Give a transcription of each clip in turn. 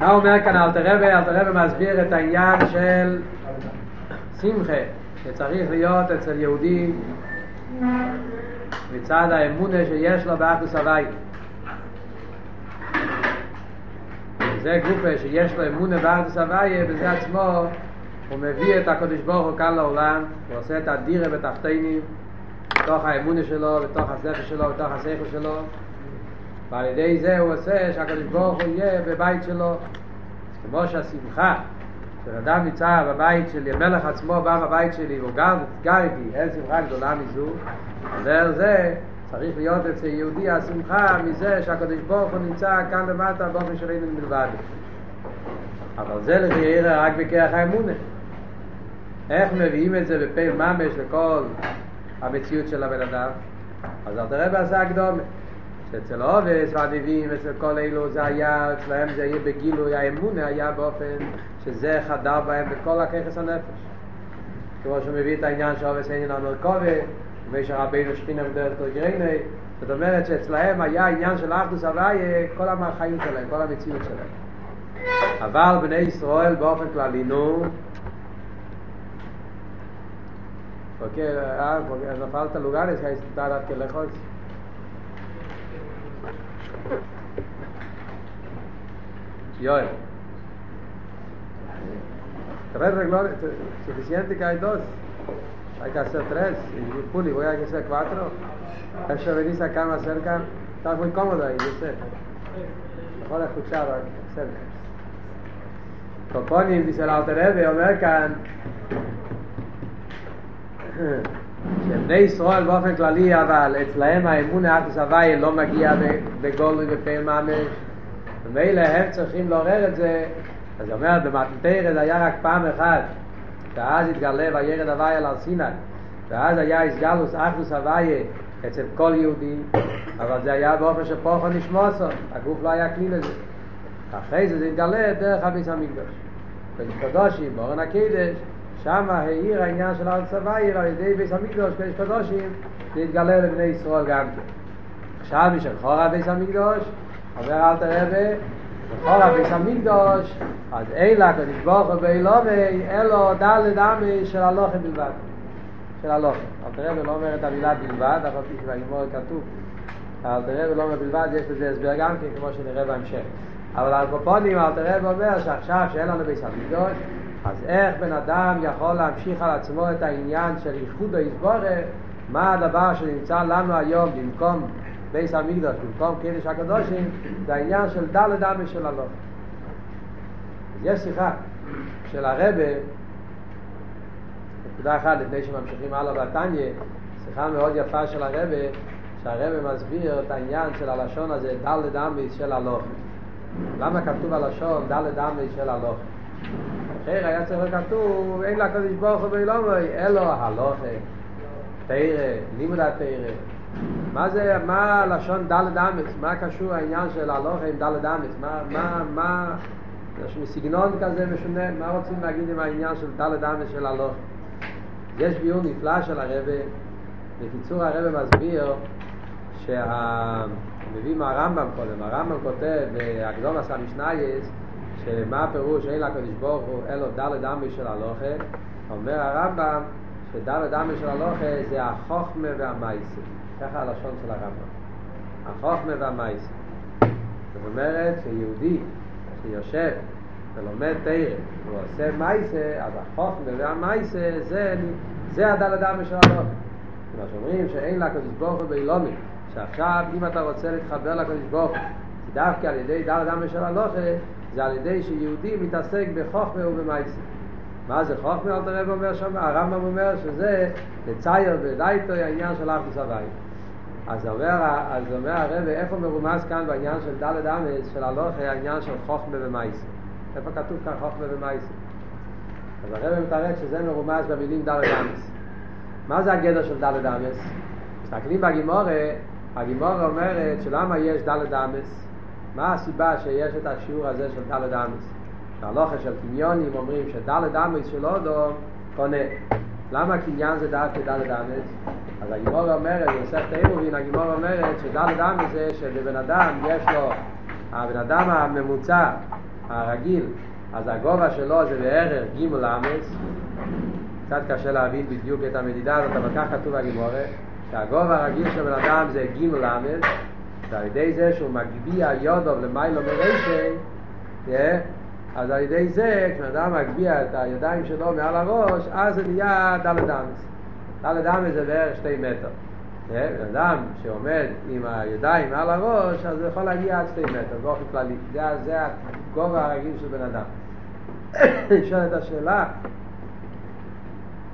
מה אומר כאן אלתר רבי? אלתר רבי מסביר את העניין של שמחה, שצריך להיות אצל יהודי מצד האמונה שיש לו באחדוס הוואי. זה גופה שיש לו אמונה באחדוס הוואי, בזה עצמו הוא מביא את הקדוש ברוך הוא כאן לעולם, הוא עושה את הדירה בתחתינים, בתוך האמונה שלו, בתוך הספר שלו, בתוך השכל שלו, ועל ידי זה הוא עושה שהקדוש ברוך הוא יהיה בבית שלו. כמו שהשמחה של אדם נמצא בבית שלי, המלך עצמו בא בבית שלי והוא גר, גר איתי, אין שמחה גדולה מזו, על זה צריך להיות אצל יהודי השמחה מזה שהקדוש ברוך הוא נמצא כאן למטה באופן של אין מלבד. אבל זה לחייר רק בכרך האמונה. איך מביאים את זה בפה ממש לכל המציאות של הבן אדם? אז אל תראה בעשה הקדומה. שאצל עובס והנביאים, אצל כל אלו זה היה, אצלהם זה יהיה בגילוי האמונה היה באופן שזה חדר בהם בכל הככס הנפש. כמו שהוא מביא את העניין שעובס אין לנו רכובה, ומי שרבינו שכינה בדרך תרגרני, זאת אומרת שאצלהם היה עניין של אחדוס הוויה כל החיים שלהם, כל המציאות שלהם. אבל בני ישראל באופן כללי, נו, אוקיי, אה, נפלת לוגנס, כי הייתה עליו כלחוץ. Joel. Tres renglones, suficiente que hay dos. Hay que hacer tres. Y Puli, voy a hacer cuatro. Eso venís acá más cerca. Estás muy cómodo ahí, yo sé. Mejor escuchar cerca. Proponim, dice el Alterebe, אומר כאן, שבני ישראל באופן כללי אבל אצלהם האמון האחדוס הוואי לא מגיע בגולוי ופעיל ממש ומילא הם צריכים לעורר את זה אז הוא אומר במתנתר זה היה רק פעם אחת שאז התגלה וירד הוואי על סיני ואז היה הסגלוס אחדוס הוואי אצל כל יהודי אבל זה היה באופן שפוחו נשמוסו הגוף לא היה כלי לזה. אחרי זה זה התגלה דרך הביס המקדוש. בקדושים, באורן הקדש שם העיר העניין של ארץ צבאיר על ידי ביס המקדוש קדש קדושים להתגלה לבני ישראל גם כן. עכשיו מי שחור ביס המקדוש אומר אל תרבה שחור ביס המקדוש אז אילה קדש ברוך הוא באילומי אלו דל לדמי של הלוחם בלבד. של הלוחם אל תרבה לא אומר את המילה בלבד אבל כפי שבגימור כתוב. אל תרבה לא אומר בלבד יש לזה הסבר גם כן כמו שנראה בהמשך. אבל על קופונים אל תרבה אומר שעכשיו שאין לנו ביס המקדוש אז איך בן אדם יכול להמשיך על עצמו את העניין של ייחוד היסבורת, מה הדבר שנמצא לנו היום במקום בייס המקדוש, במקום קדש הקדושים, זה העניין של דלת דמי של הלוך. אז יש שיחה של הרבה, נקודה אחת לפני שממשיכים הלאה בתניא, שיחה מאוד יפה של הרבה, שהרבה מסביר את העניין של הלשון הזה, דלת דמי של הלוך. למה כתוב הלשון דלת דמי של הלוך? אחר היה צריך לכתוב, אין לה קדוש ברוך הוא באילומי, אלו הלוכה, תרא, לימוד התרא. מה זה, מה הלשון דלת אמץ? מה קשור העניין של הלוכה עם דלת אמץ? מה, מה, מה, יש מסגנון כזה משונה, מה רוצים להגיד עם העניין של דלת אמץ של הלוכה? יש ביור נפלא של הרבה, בקיצור הרבה מסביר שה... מביא מהרמב"ם קודם, הרמב"ם כותב בהקדום עשה משנייס שמה הפירוש אין לקדוש ברוך הוא אלו דלת דמי של הלוכה אומר הרמב"ם שדלת דמי של הלוכה זה החוכמה והמייסה ככה הלשון של הרמב"ם החוכמה והמייסה זאת אומרת שיהודי שיושב ולומד תרם והוא עושה מייסה אז החוכמה והמייסה זה, זה של הלוכה כמו שאומרים שאין לקדוש ברוך הוא באילומי שעכשיו אם אתה רוצה להתחבר לקדוש ברוך הוא דווקא על ידי של הלוכה זה על ידי שיהודי מתעסק בחוכמה ובמייסה. מה זה חוכמה? אל תראה אומר שם, הרמב"ם אומר שזה לצייר ודייטו העניין של אחדוס הוואי. אז אומר, אז אומר הרב, איפה מרומז כאן בעניין של דלת אמס, של הלוכה, העניין של חוכמה ומייסה? איפה כתוב כאן חוכמה ומייסה? אז הרב מתארק שזה מרומז במילים דלת אמס. מה זה הגדר של דלת אמס? מסתכלים בגימורה, הגימורה אומרת שלמה יש דלת אמס? מה הסיבה שיש את השיעור הזה של דלת אמס? שהלוכה של קניונים אומרים שדלת אמס של אודו קונה. למה קניין זה דווקא דלת אמס? אז הגימור אומרת, יוסף תאירובין, הגימור אומרת שדלת אמס זה שבבן אדם יש לו, הבן אדם הממוצע הרגיל, אז הגובה שלו זה בערך גימול אמס, קצת קשה להבין בדיוק את המדידה הזאת, אבל כך כתוב בגימורה, שהגובה הרגיל של בן אדם זה גימול אמס, ועל ידי זה שהוא מגביה יודוב למיילו מרשי, אז על ידי זה, כשבן אדם מגביה את הידיים שלו מעל הראש, אז זה נהיה דלת אמס. דלת אמס זה בערך שתי מטר. בן אדם שעומד עם הידיים מעל הראש, אז הוא יכול להגיע עד שתי מטר, באופן כללי. זה, זה הגובה הרגיל של בן אדם. נשאלת השאלה,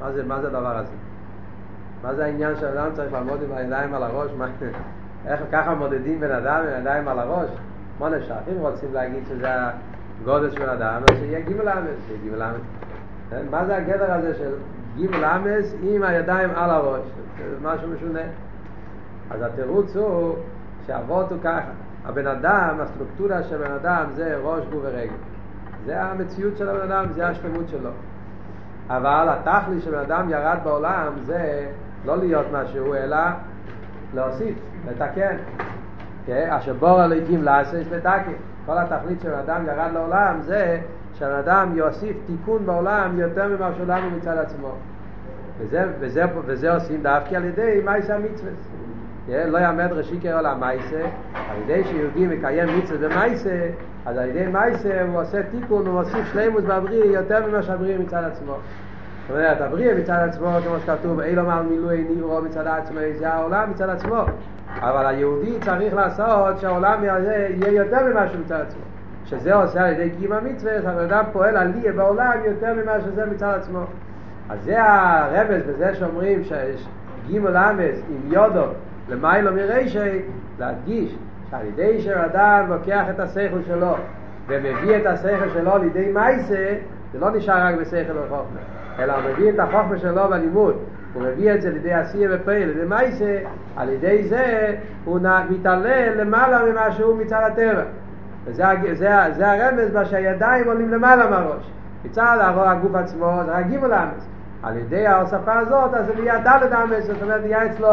מה זה, מה זה הדבר הזה? מה זה העניין שבן אדם צריך לעמוד עם הידיים על הראש? איך ככה מודדים בן אדם עם הידיים על הראש? מה נשאר? אם רוצים להגיד שזה הגודל של בן אדם, אז שיהיה גימל אמס, שיהיה גימל אמס. מה זה הגדר הזה של גימל אמס עם הידיים על הראש? משהו משונה. אז התירוץ הוא שהאבות הוא ככה. הבן אדם, הסטרוקטורה של בן אדם זה ראש, גוף ורגל. זה המציאות של הבן אדם, זה השלמות שלו. אבל התכלי של בן אדם ירד בעולם זה לא להיות משהו, אלא להוסיף, לתקן. אשר בור הליקים לעשש לתקן. כל התכלית של אדם ירד לעולם זה שבן אדם יוסיף תיקון בעולם יותר ממה שעולם הוא מצד עצמו. וזה, וזה, וזה עושים דווקא על ידי מייסה המצווה. לא יעמד ראשי קרא למייסה, על ידי שיהודי מקיים מצווה במייסה, אז על ידי מייסה הוא עושה תיקון, הוא מוסיף שלימוס בבריא יותר ממה שהבריא מצד עצמו. זאת אומרת, הבריא מצד עצמו, כמו שכתוב, אילו מעל מילואי ניברו מצד עצמו, זה העולם מצד עצמו. אבל היהודי צריך לעשות שהעולם יהיה יותר ממה שהוא מצד עצמו. שזה עושה על ידי קיום המצווה, הבן אדם פועל עליה בעולם יותר ממה שזה מצד עצמו. אז זה הרמז בזה שאומרים שיש גימל אמס עם יודו למיילו מרישי, להדגיש שעל ידי שאדם לוקח את השכל שלו ומביא את השכל שלו לידי מייסה, זה לא נשאר רק בשכל וחוכמה, אלא הוא מביא את החוכמה שלו בלימוד, הוא מביא את זה לידי עשייה ופעיל, לידי מייסה, על ידי זה הוא מתעלה למעלה ממה שהוא מצד הטבע. וזה זה, זה הרמז בה שהידיים עולים למעלה מהראש. מצד הגוף עצמו זה רק גימל אמס. על ידי ההוספה הזאת, אז זה נהיה דלת אמס, זאת אומרת, נהיה אצלו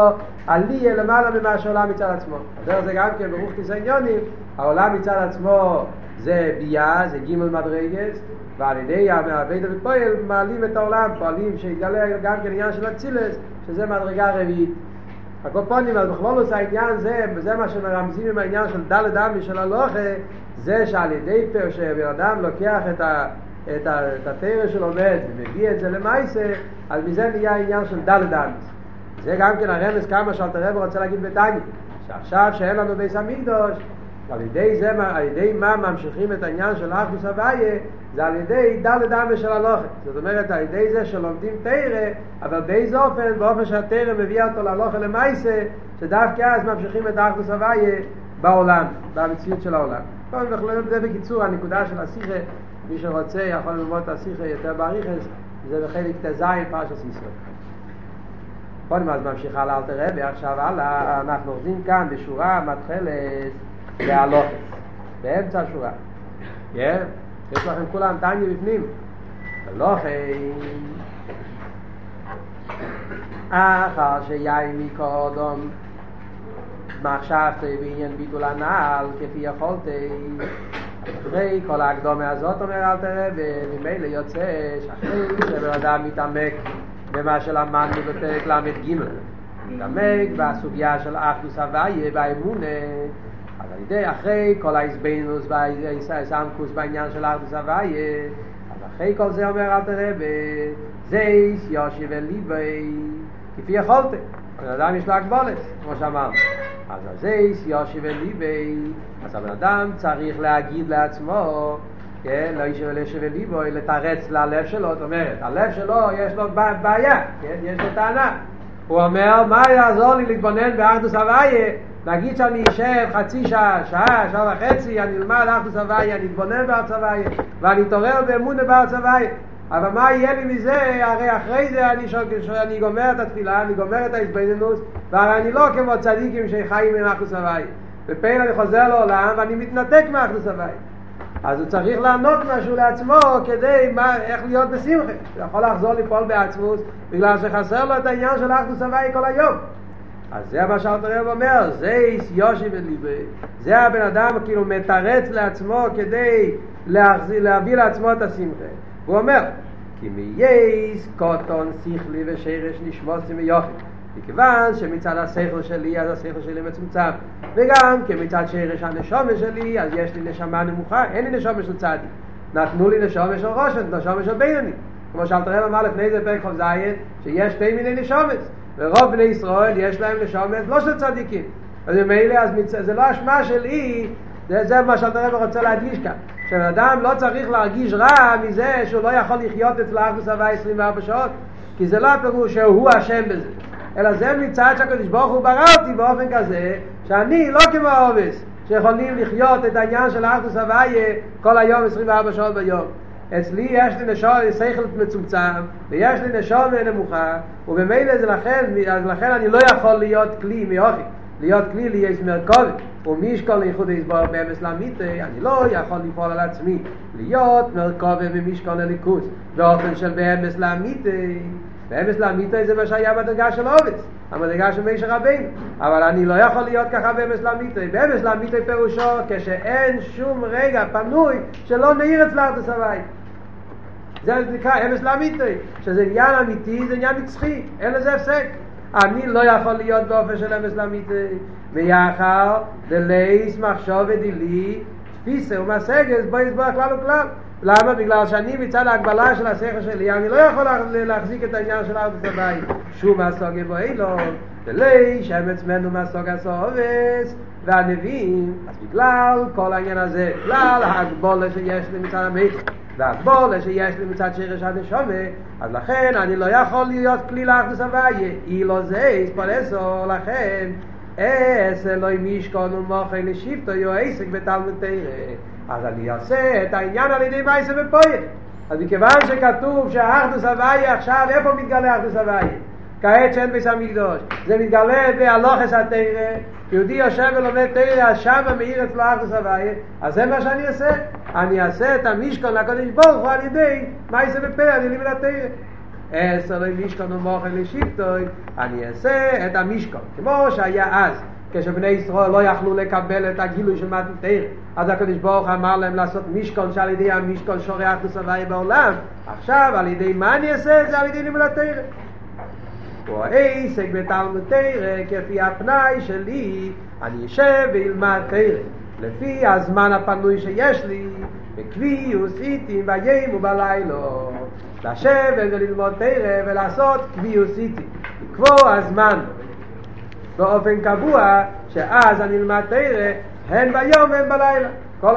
עליה למעלה ממה שעולם מצד עצמו. הדרך זה גם כן ברוך כיסניונים, העולם מצד עצמו זה ביה, זה גימל מדרגס, ועל ידי הבית ופועל מעלים את העולם, פועלים שיגלה גם כן עניין של אצילס, שזה מדרגה רביעית. הקופונים, אז בכלול עושה העניין זה, וזה מה שמרמזים עם העניין של דלת אמס של הלוכה, זה שעל ידי פה שבן אדם לוקח את ה... את התרא שלומד ומביא את זה למעשה, אז מזה נהיה העניין של דלת אמס. זה גם כן הרמז כמה שאלתר רב רוצה להגיד בתניא, שעכשיו שאין לנו ביס המקדוש, על ידי זה, על ידי מה ממשיכים את העניין של אחדוס הוויה, זה על ידי דלת אמס של הלוכת. זאת אומרת, על ידי זה שלומדים תרא, אבל באיזה אופן? באופן שהתרא מביאה אותו להלוכה למעשה, שדווקא אז ממשיכים את אחדוס הוויה בעולם, במציאות של העולם. טוב, אנחנו נראה בזה בקיצור, הנקודה של השיחה מי שרוצה יכול ללמוד את השיחה יותר באריכס, זה בחלק ט"ז פרשת ישראל. קודם אז ממשיכה לאלתר רבי, עכשיו הלאה, אנחנו עובדים כאן בשורה מתחלת להלוכת, באמצע השורה. כן? יש לכם כולם טניה בפנים. הלוכת אחר שיין מקודם מחשבתי בעניין ביטול הנעל כפי יכולתי אחרי כל ההקדומה הזאת אומר אל תראה וממילא יוצא שאחרי שבן אדם מתעמק במה שלמדנו בפרק ל"ג מתעמק בסוגיה של אחדוס הוויה באמונה על ידי אחרי כל ההסבינוס והסמכוס בעניין של אחדוס הוויה אז אחרי כל זה אומר אל תראה זייס יושי וליבי כפי יכולתם בן אדם יש לו הגבולת, כמו שאמרנו. אז הזייס יושי וליבי אז הבן אדם צריך להגיד לעצמו, כן, לא ישב לשב וליבו, לתרץ ללב שלו, זאת אומרת, הלב שלו יש לו בעיה, כן, יש לו טענה. הוא אומר, מה יעזור לי להתבונן באחדוס הוויה? נגיד שאני אשב חצי שעה, שעה, שעה וחצי, אני אלמד אחדוס הוויה, אני אתבונן בארץ הוויה, ואני אתעורר באמונה בארץ הוויה. אבל מה יהיה לי מזה? הרי אחרי זה אני, שוק, אני גומר את התפילה, אני גומר את ההתבוננות, והרי אני לא כמו צדיקים שחיים עם אחדוס הוויה. ופעיל אני חוזר לעולם ואני מתנתק מאחדוס הוואי. אז הוא צריך לענות משהו לעצמו כדי מה, איך להיות בשמחה. הוא יכול לחזור לפעול בעצמות בגלל שחסר לו את העניין של אחדוס הוואי כל היום. אז זה מה שאלתר רב אומר, זה יושי וליבי, זה הבן אדם כאילו מתרץ לעצמו כדי להחזיר, להביא לעצמו את השמחה. הוא אומר, כי מייס קוטון שכלי ושרש נשמוסי מיוחד. מכיוון שמצד השכל שלי אז השכל שלי מצומצם. וגם כי מצד שרש הנשומה שלי אז יש לי נשמה נמוכה אין לי נשומה של צדיק נתנו לי נשומה של ראשון נשומה של בינוני. כמו שאלתר רב אמר לפני זה פרק ח"ז שיש שתי מיני נשומס ורוב בני ישראל יש להם נשומס לא של צדיקים. אז ממילא אז מצ... זה לא אשמה שלי זה, זה מה שאלתר רב רוצה להדגיש כאן. שאדם לא צריך להרגיש רע מזה שהוא לא יכול לחיות אצל האחדוס הווה 24 שעות כי זה לא הפירוש שהוא אשם בזה אלא זה מצד שהקדוש ברוך הוא ברא אותי באופן כזה שאני לא כמו העובס שיכולים לחיות את העניין של האחדוס הוויה כל היום 24 שעות ביום. אצלי יש לי נשום, שכל מצומצם, ויש לי נשום נמוכה, ובמילא זה לכן, אז לכן אני לא יכול להיות כלי מיוחי, להיות כלי ליש מרכובת, ומישקול לאיחוד יסבור באמס לאמיתה, אני לא יכול לפעול על עצמי, להיות מרכובת ומישקול לליכוס, באופן של באמס לאמיתה, באמס לאמיתה זה מה שהיה בדרגה של עובץ, המדרגה של מישר רבינו, אבל אני לא יכול להיות ככה באמס לאמיתה, באמס לאמיתה פירושו כשאין שום רגע פנוי שלא נעיר אצלה את הסבי. זה נקרא אמס לאמיתי, שזה עניין אמיתי, זה עניין נצחי, אין לזה הפסק. אני לא יכול להיות באופן של אמס לאמיתי, ויחר דלייס מחשוב ודילי, תפיסה ומסגס, בוא יסבור כלל וכלל. למה? בגלל שאני מצד ההגבלה של השכל שלי, אני לא יכול להחזיק את העניין של ארץ הבית. שום הסוגיה בו אילון, דלי שמץ מנו מהסוג הסובס, והנביאים, אז בגלל כל העניין הזה, בגלל ההגבולה שיש לי מצד המקרה, והגבולה שיש לי מצד שרש הנשומה, אז לכן אני לא יכול להיות כלי לאחדוס הוויה, אילו זה יספולסו, לכן אס אלוהי מישכון ומוכן לשבטו יו עסק בתלמוד תרא אז אני אעשה את העניין על ידי מייסה ופויל אז מכיוון שכתוב שהאחדוס הוויה עכשיו איפה מתגלה האחדוס הוויה? כעת שאין ביס המקדוש. זה מתגלה בהלוכס התרא. יהודי יושב ולומד תרא אז שמה מאיר אצלו האחדוס הוויה. אז זה מה שאני אעשה אני אעשה את המשכון לקודש ברוך הוא על ידי מייסה ופויל אני לימד התרא עשר למשכון ומוכן לשבטוי, אני אעשה את המשכון, כמו שהיה אז, כשבני ישראל לא יכלו לקבל את הגילוי של מתנתר, אז הקדוש ברוך אמר להם לעשות משכון שעל ידי המשכון שורח וסבי בעולם, עכשיו על ידי מה אני אעשה את זה? על ידי לימוד התרא. הוא העסק בתלמוד תרא, כפי הפנאי שלי, אני אשב ואלמד תרא, לפי הזמן הפנוי שיש לי, וכבי עשיתי ביום ובלילות. לשבת וללמוד תרא ולעשות קביוסיטי, לקבוע הזמן באופן קבוע שאז אני אלמד תרא הן ביום והן בלילה. כל...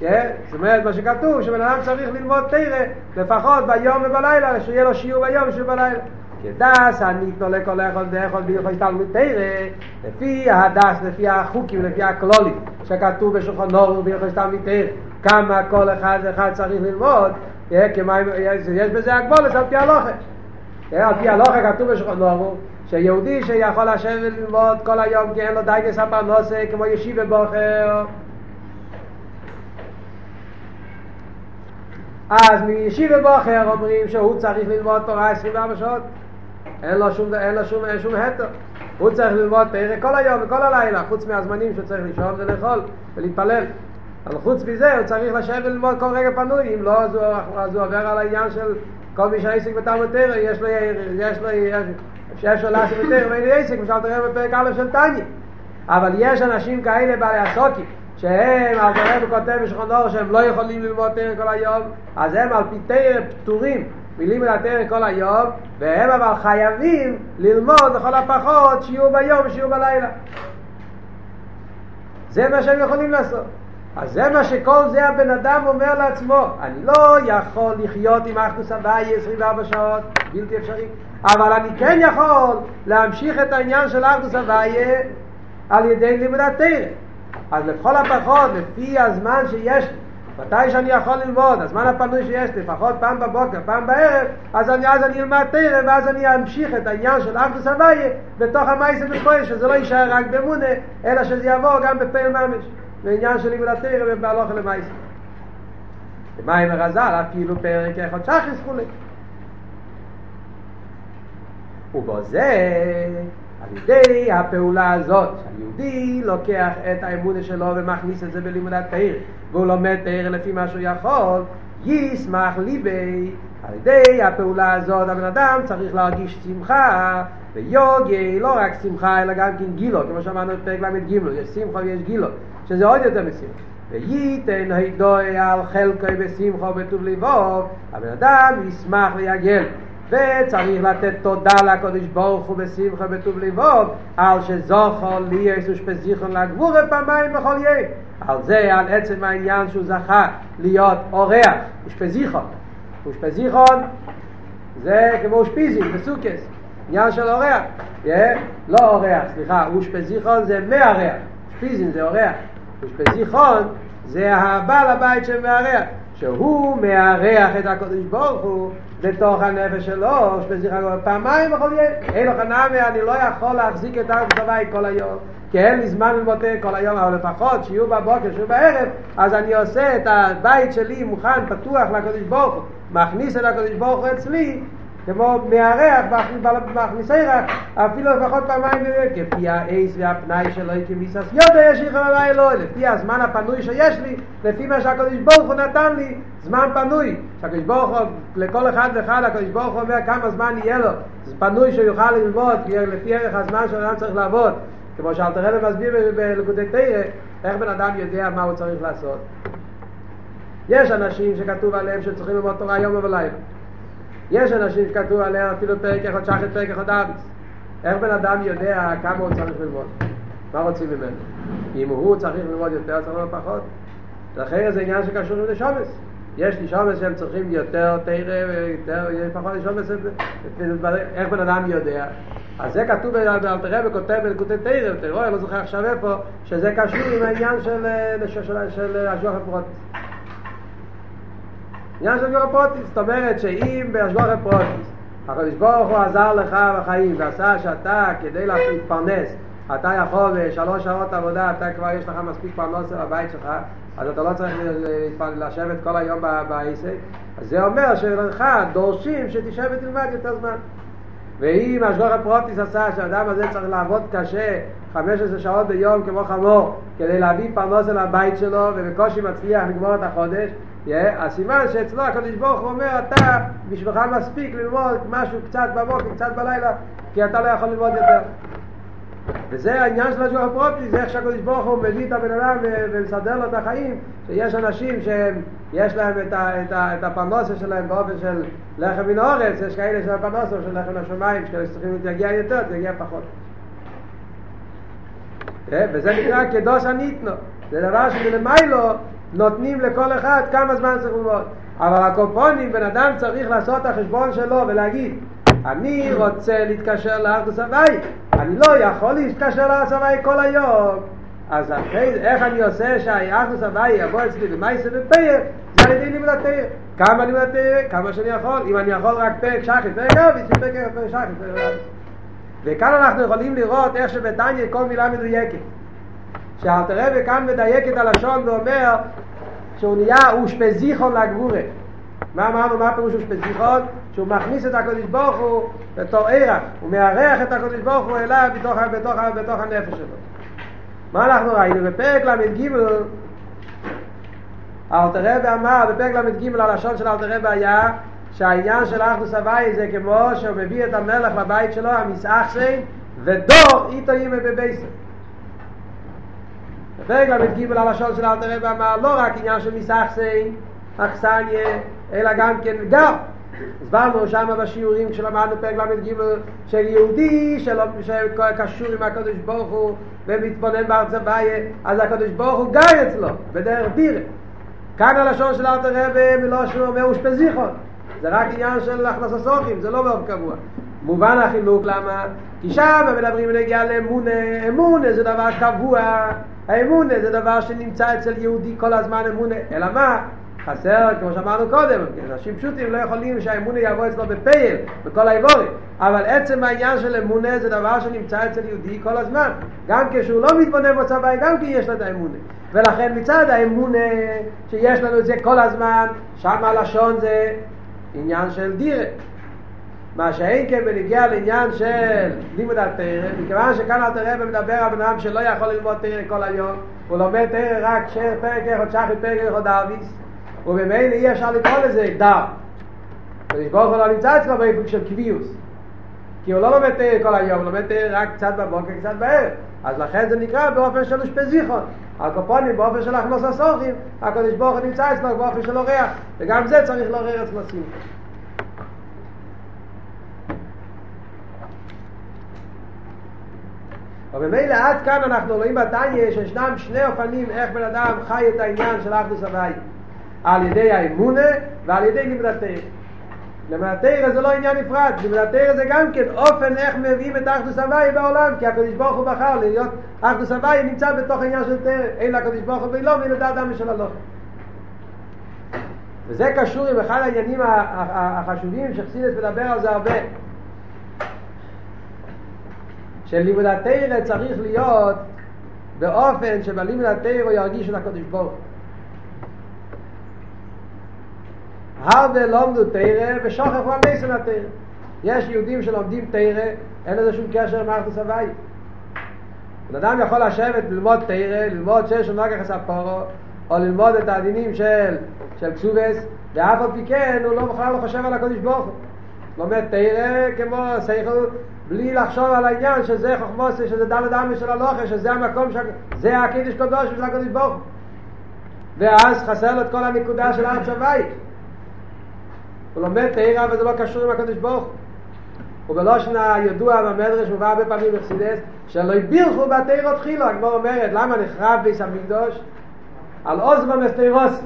yeah, זאת אומרת מה שכתוב שבן אדם צריך ללמוד תרא לפחות ביום ובלילה שיהיה לו שיעור ביום ושיעור בלילה. כדס הניתנו לכל אחד ואחד בהלכות תלמוד תרא לפי הדס, לפי החוקים, לפי הכלולים שכתוב בשולחן אורו בהלכות תלמוד תרא כמה כל אחד ואחד צריך ללמוד יש בזה הגבולת על פי הלוכה. על פי הלוכה כתוב בשולחן אורו שיהודי שיכול לשבת וללמוד כל היום כי אין לו דייגס הפרנוסה כמו ישיבה בוחר. אז מישיבה בוחר אומרים שהוא צריך ללמוד תורה 24 שעות. אין לו שום, אין לו שום, שום התר הוא צריך ללמוד פרק כל היום וכל הלילה חוץ מהזמנים שהוא צריך לישון ולאכול ולהתפלל. אבל חוץ מזה הוא צריך לשבת וללמוד כל רגע פנוי, אם לא אז הוא, אז הוא עובר על העניין של כל מי שהעסק בתלמוד תרא, יש לו, יש לו, שיש לו לעסק בתרא ואין לי עסק, משל תראה בפרק א' של טניה. אבל יש אנשים כאלה בעלי הסוקים, שהם, אז הרב כותב בשכון אור שהם לא יכולים ללמוד תרא כל היום, אז הם על פי תרא פטורים מלימוד התרא כל היום, והם אבל חייבים ללמוד לכל הפחות שיעור ביום ושיעור בלילה. זה מה שהם יכולים לעשות. אז זה מה שכל זה הבן אדם אומר לעצמו, אני לא יכול לחיות עם אחדוס הוואי 24 שעות, בלתי אפשרי, אבל אני כן יכול להמשיך את העניין של אחדוס הוואי על ידי לימוד התרא. אז לכל הפחות, לפי הזמן שיש לי, מתי שאני יכול ללמוד, הזמן הפנוי שיש לי, לפחות פעם בבוקר, פעם בערב, אז אני, אז אני אלמד תרא, ואז אני אמשיך את העניין של אחדוס הוואי בתוך המייסה בפועל, שזה לא יישאר רק במונה, אלא שזה יעבור גם בפעיל ממש. לעניין של לימוד התרא ובהלוך למעשה. ומים הרז"ל, אפילו פרק אחד שחס כולי. ובזה על ידי הפעולה הזאת, שהיהודי לוקח את האמונה שלו ומכניס את זה בלימוד התאיר, והוא לומד תאיר לפי מה שהוא יכול, ישמח ליבי, על ידי הפעולה הזאת הבן אדם צריך להרגיש שמחה ויוגי, לא רק שמחה אלא גם כן גילו, כמו שאמרנו בפרק ל"ג, יש שמחה ויש גילו, שזה עוד יותר משמחה. וייתן הידוי על חלקי בשמחה ובטוב ליבו, הבן אדם ישמח ויגל. וצריך לתת תודה לקודש ברוך הוא בשמחה בטוב ליבו על שזוכו לי יסוש פזיכון לגבור פעמיים בכל יום. על זה, על עצם העניין שהוא זכה להיות אורח אושפזיכון אושפזיכון זה כמו אושפיזים בסוכס. עניין של אורח. yeah, לא אורח, סליחה. אושפזיכון זה מארח אושפיזים זה אורח אושפזיכון זה הבעל הבית של מארח שהוא מארח את הקודש ברוך הוא בתוך הנפש שלו, הגול, פעמיים בכל יום, אין לך נמי, אני לא יכול להחזיק את ארץ צבאי כל היום, כי אין לי זמן ללמוד כל היום, אבל לפחות שיהיו בבוקר, שיהיו בערב, אז אני עושה את הבית שלי מוכן, פתוח לקודש ברוך הוא, מכניס את הקודש ברוך הוא אצלי, כמו מארח, מכניסי רך, אפילו לפחות פעמיים ביום, כפי האייס והפנאי שלו כמיסס יודע יש לי חללה אלוהי, לפי הזמן הפנוי שיש לי, לפי מה שהקדוש ברוך הוא נתן לי, זמן פנוי, שהקדוש ברוך הוא, לכל אחד ואחד הקדוש ברוך הוא אומר כמה זמן יהיה לו, זה פנוי שהוא יוכל ללמוד, לפי ערך הזמן שאדם צריך לעבוד, כמו שאלתר רבי מסביר בלקודי תרא, איך בן אדם יודע מה הוא צריך לעשות. יש אנשים שכתוב עליהם שצריכים ללמוד תורה יום ולילה. יש אנשים שכתוב עליהם אפילו פרק אחד שחת פרק אחד אביס איך בן אדם יודע כמה הוא צריך ללמוד? מה רוצים ממנו? אם הוא צריך ללמוד יותר צריך ללמוד פחות? לכן זה עניין שקשור לשומס יש לי שומס שהם צריכים יותר תרא ויותר יש פחות לשומס איך בן אדם יודע? אז זה כתוב באלתר וכותב בלקוטי תרא תראה לא זוכר עכשיו איפה שזה קשור עם העניין של, של, של השוח הפרוטיס עניין של גורא פרוטיס, זאת אומרת שאם בהשגוח פרוטיס הקדוש ברוך הוא עזר לך בחיים ועשה שאתה כדי להתפרנס אתה יכול בשלוש שעות עבודה אתה כבר יש לך מספיק פרנוס בבית שלך אז אתה לא צריך לשבת כל היום בעסק אז זה אומר שלך דורשים שתשב ותלמד יותר זמן. ואם השגוח הפרוטיס עשה שהאדם הזה צריך לעבוד קשה 15 שעות ביום כמו חמור כדי להביא פרנוס אל הבית שלו ובקושי מצליח לגמור את החודש הסימן שאצלו הקדוש ברוך הוא אומר אתה בשבילך מספיק ללמוד משהו קצת בבוקר קצת בלילה כי אתה לא יכול ללמוד יותר. וזה העניין של השגוח הפרוטי זה איך שהקדוש ברוך הוא מביא את הבן אדם ומסדר לו את החיים שיש אנשים שיש להם את, ה, את, ה, את הפרנוסה שלהם באופן של לחם מן האורץ יש כאלה של הפרנוסה של לחם השמיים שכאלה שצריכים להגיע יותר תגיע פחות. וזה נקרא קדוש הניתנו זה דבר שמלמיילו נותנים לכל אחד כמה זמן צריך ללמוד. אבל הקופונים בן אדם צריך לעשות את החשבון שלו ולהגיד אני רוצה להתקשר לארדוס הוואי אני לא יכול להתקשר לארדוס הוואי כל היום. אז אחרי איך אני עושה שהארדוס הוואי יבוא אצלי במייסה ופייר זה על ידי לימוד התאיר כמה לימוד התאיר? כמה שאני יכול. אם אני יכול רק פרק שחת פרק אביס פרק שחת פרק אביס וכאן אנחנו יכולים לראות איך שבתניא כל מילה מדויקת. שאלתר רבי כאן מדייק את הלשון ואומר שהוא נהיה אושפזיכון לגבורה. מה אמרנו, מה פירוש אושפזיכון? שהוא מכניס את הקודש ברוך הוא בתור ערך, הוא מארח את הקודש ברוך הוא אליו בתוך, בתוך, בתוך הנפש שלו. מה אנחנו ראינו? בפרק ל"ג אלתר רבי אמר, בפרק ל"ג הלשון של אלתר רבי היה שהעניין של אחדוס הוואי זה כמו שהוא מביא את המלך לבית שלו, המסאחסן, ודור איתו ימי בבייסן בפרק ל"ג הלשון של אלתר רבי אמר לא רק עניין של מסחסי, אכסניה, אלא גם כן גר. הסברנו שם בשיעורים כשלמדנו פרק ל"ג של יהודי שקשור עם הקדוש ברוך הוא ומתבונן בארץ הוויה, אז הקדוש ברוך הוא גר אצלו בדרך בירה. כאן הלשון של אלתר רבי מלושן אומר אושפזיכון. זה רק עניין של הכנסה סוכים, זה לא מאוד קבוע. מובן החילוק למה? כי שם מדברים בנגיעה לאמונה, אמונה זה דבר קבוע, האמונה זה דבר שנמצא אצל יהודי כל הזמן אמונה, אלא מה? חסר, כמו שאמרנו קודם, אנשים פשוטים לא יכולים שהאמונה יבוא אצלו בפייל, בכל האיבורים, אבל עצם העניין של אמונה זה דבר שנמצא אצל יהודי כל הזמן, גם כשהוא לא מתבונן בצבא, גם כי יש לו את האמונה, ולכן מצד האמונה שיש לנו את זה כל הזמן, שם הלשון זה עניין של דירה. מה שאין כן בנגיע לעניין של לימוד התרא, מכיוון שכאן אל תראה מדבר על בן אדם שלא יכול ללמוד תרא כל היום, הוא לומד תרא רק פרק אחד, שחי פרק אחד אביס, ובמילא אי אפשר לקרוא לזה דר. הקדוש ברוך הוא לא נמצא אצלו באיפוק של קביעוס. כי הוא לא לומד תרא כל היום, הוא לומד תרא רק קצת בבוקר, קצת בערב. אז לכן זה נקרא באופן של אושפזיכון. הקופונים באופן של הכנוס הסוכים, הקדוש ברוך הוא נמצא אצלו באופן של אורח, וגם זה צריך לעורר אצלו שמחה. ובמילא עד כאן אנחנו רואים בתניא שישנם שני אופנים איך בן אדם חי את העניין של אחדוס הוואי על ידי האמונה ועל ידי לימוד התרא. לימוד התרא זה לא עניין נפרד, לימוד התרא זה גם כן אופן איך מביאים את אחדוס הוואי בעולם, כי הקדוש ברוך הוא בחר להיות אחדוס הוואי נמצא בתוך העניין של תרא, אין לקדוש ברוך הוא ולא ואין לדעת אדם משל הלוך. וזה קשור עם אחד העניינים החשובים שחסידס מדבר על זה הרבה. שלימוד התרא צריך להיות באופן שבלימוד התרא ירגיש את הקדוש ברוך הרבה לומדו תרא ושוכחו על נסן התרא יש יהודים שלומדים תרא אין לזה שום קשר עם מערכת הסבי בן אדם יכול לשבת ללמוד תרא ללמוד שש ונוגח הספורו או ללמוד את הדינים של, של קסובס ואף על פי כן הוא לא בכלל לא חושב על הקדוש ברוך הוא. לומד תרא כמו שכל בלי לחשוב על העניין שזה חוכמוס, שזה דלת עמי של הלוכה, שזה המקום, ש... זה הקידוש קדוש של הקדוש ברוך ואז חסר לו את כל הנקודה של הארץ הווי. הוא לומד תאירה וזה לא קשור עם הקדוש ברוך ובלושן הידוע במדרש מובא הרבה פעמים בחסידס שלא הבירכו בתאירות תחילו, הגמור אומרת למה נחרב ביס המקדוש? על עוז במסתירוס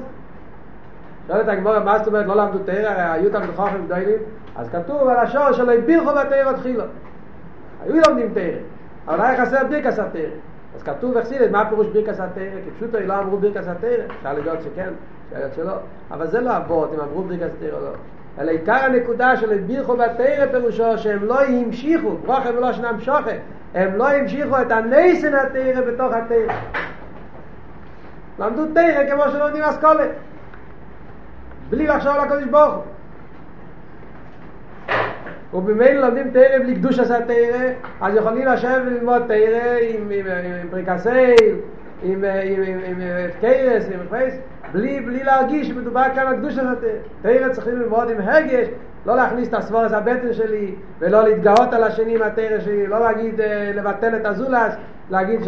שואלת הגמור מה זאת אומרת לא למדו תאירה, היו תמד חוכם גדולים? אז כתוב על השור שלא הבירכו בתאירות תחילו היו לומדים תרא, אבל היה חסר בירקס התרא. אז כתוב בחסידת, מה פירוש בירקס התרא? כי פשוט לא אמרו בירקס התרא, אפשר לדעת שכן, אפשר לדעת שלא, אבל זה לא אבות, אם אמרו בירקס התרא או לא. אלא עיקר הנקודה של בירכו בתרא פירושו שהם לא המשיכו, ברוכם ולא שנם שוכה, הם לא המשיכו את הנסן התרא בתוך התרא. למדו תרא כמו שלומדים אסכולה, בלי לחשוב על הקדוש ברוך הוא. ובמילא לומדים תרא בלי קדוש עשה תרא, אז יכולים לשבת וללמוד תרא עם, עם, עם פריקסייל, עם, עם, עם, עם קיירס, עם פרייס, בלי, בלי להרגיש שמדובר כאן על קדוש עשה תרא. תרא צריכים ללמוד עם הרגש, לא להכניס את הסבורס הבטן שלי, ולא להתגאות על השני עם התרא שלי, לא להגיד, לבטל את הזולס, להגיד,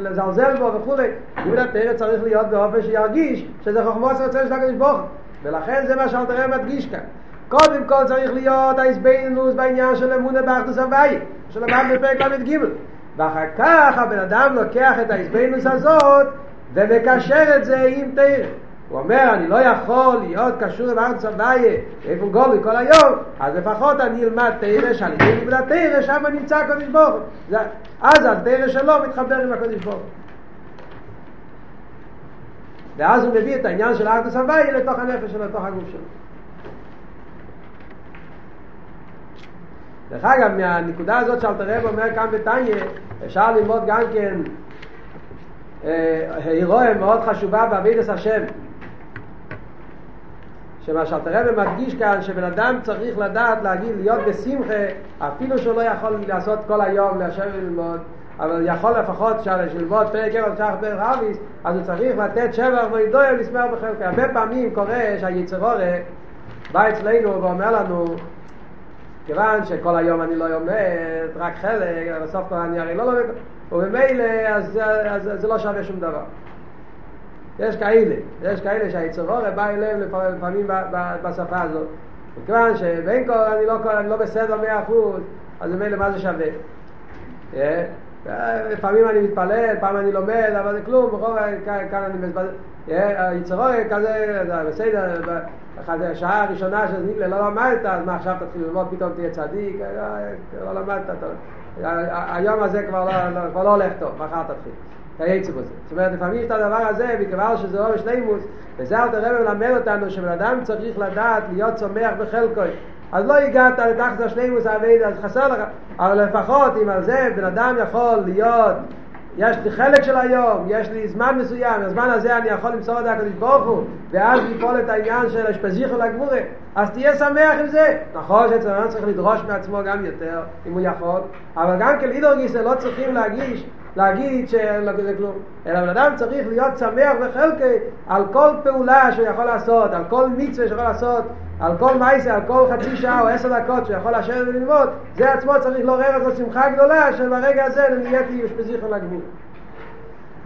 לזלזל בו וכולי. לימוד התרא צריך להיות באופן שירגיש שזה חוכמות רוצה של הקדוש ברוך ולכן זה מה שאלתר מדגיש כאן. קודם כל צריך להיות ההסבינוס בעניין של אמונה באחדוס הוואי, שלמד בפרק ל"ג. ואחר כך הבן אדם לוקח את ההסבינוס הזאת ומקשר את זה עם תרא. הוא אומר, אני לא יכול להיות קשור עם ארץ הוואי, איפה גולי כל היום, אז לפחות אני אלמד תרא, שאני אגיד לימוד התרא, שם נמצא הקדוש ברוך הוא. אז התרא שלו מתחבר עם הקדוש ברוך הוא. ואז הוא מביא את העניין של ארץ הוואי לתוך הנפש שלו, לתוך הגוף שלו. דרך אגב, מהנקודה הזאת שאלתר רב אומר כאן בתניא, אפשר ללמוד גם כן הירואה מאוד חשובה בעבידת השם. שמה שאלתר רב מדגיש כאן, שבן אדם צריך לדעת להגיד, להיות בשמחה, אפילו שהוא לא יכול לעשות כל היום, לשבת וללמוד, אבל יכול לפחות ללמוד פרק ערב שח פרק אביס, אז הוא צריך לתת שבח וידויה ולשמח בחלקה. הרבה פעמים קורה שהיצרורה בא אצלנו ואומר לנו, כיוון שכל היום אני לא לומד, רק חלק, בסוף כל אני הרי לא לומד, ובמילא אז, אז, אז זה לא שווה שום דבר. יש כאלה, יש כאלה שהיצרורה בא אליהם לפעמים בשפה הזאת. מכיוון שבין כל אני לא, אני לא בסדר מאה אחוז, אז במילא מה זה שווה? לפעמים אני מתפלל, פעם אני לומד, אבל זה כלום, בכל כאן אני מבזבז... היצרורה כזה, בסדר, השעה הראשונה שזה נגלה לא למדת, אז מה עכשיו תתחיל ללמוד, פתאום תהיה צדיק, לא למדת, היום הזה כבר לא, כבר לא הולך טוב, מחר תתחיל. תייצא בזה. זאת אומרת, לפעמים את הדבר הזה, מכיוון שזה לא בשלימוס, וזה אל תראה ולמד אותנו שבן אדם צריך לדעת להיות צומח בחלקוי. אז לא הגעת לתחת השלימוס העביד, אז חסר לך. אבל לפחות אם על זה בן אדם יכול להיות יש לי חלק של היום, יש לי זמן מסוים, בזמן הזה אני יכול למסור את הקדוש ברוך הוא, ואז ליפול את העניין של אשפזיכו לגבורה, אז תהיה שמח עם זה. נכון שאצל אדם צריך לדרוש מעצמו גם יותר, אם הוא יכול, אבל גם כלידור גיסא לא צריכים להגיש, להגיד שאין לו כזה כלום, אלא בן אדם צריך להיות שמח וחלקי על כל פעולה שהוא יכול לעשות, על כל מצווה שהוא יכול לעשות, על כל מייסה, על כל חצי שעה או עשר דקות שהוא יכול לשבת וללמוד, זה עצמו צריך לעורר את השמחה הגדולה שברגע הזה נהייתי אושפזיכו לגבורה.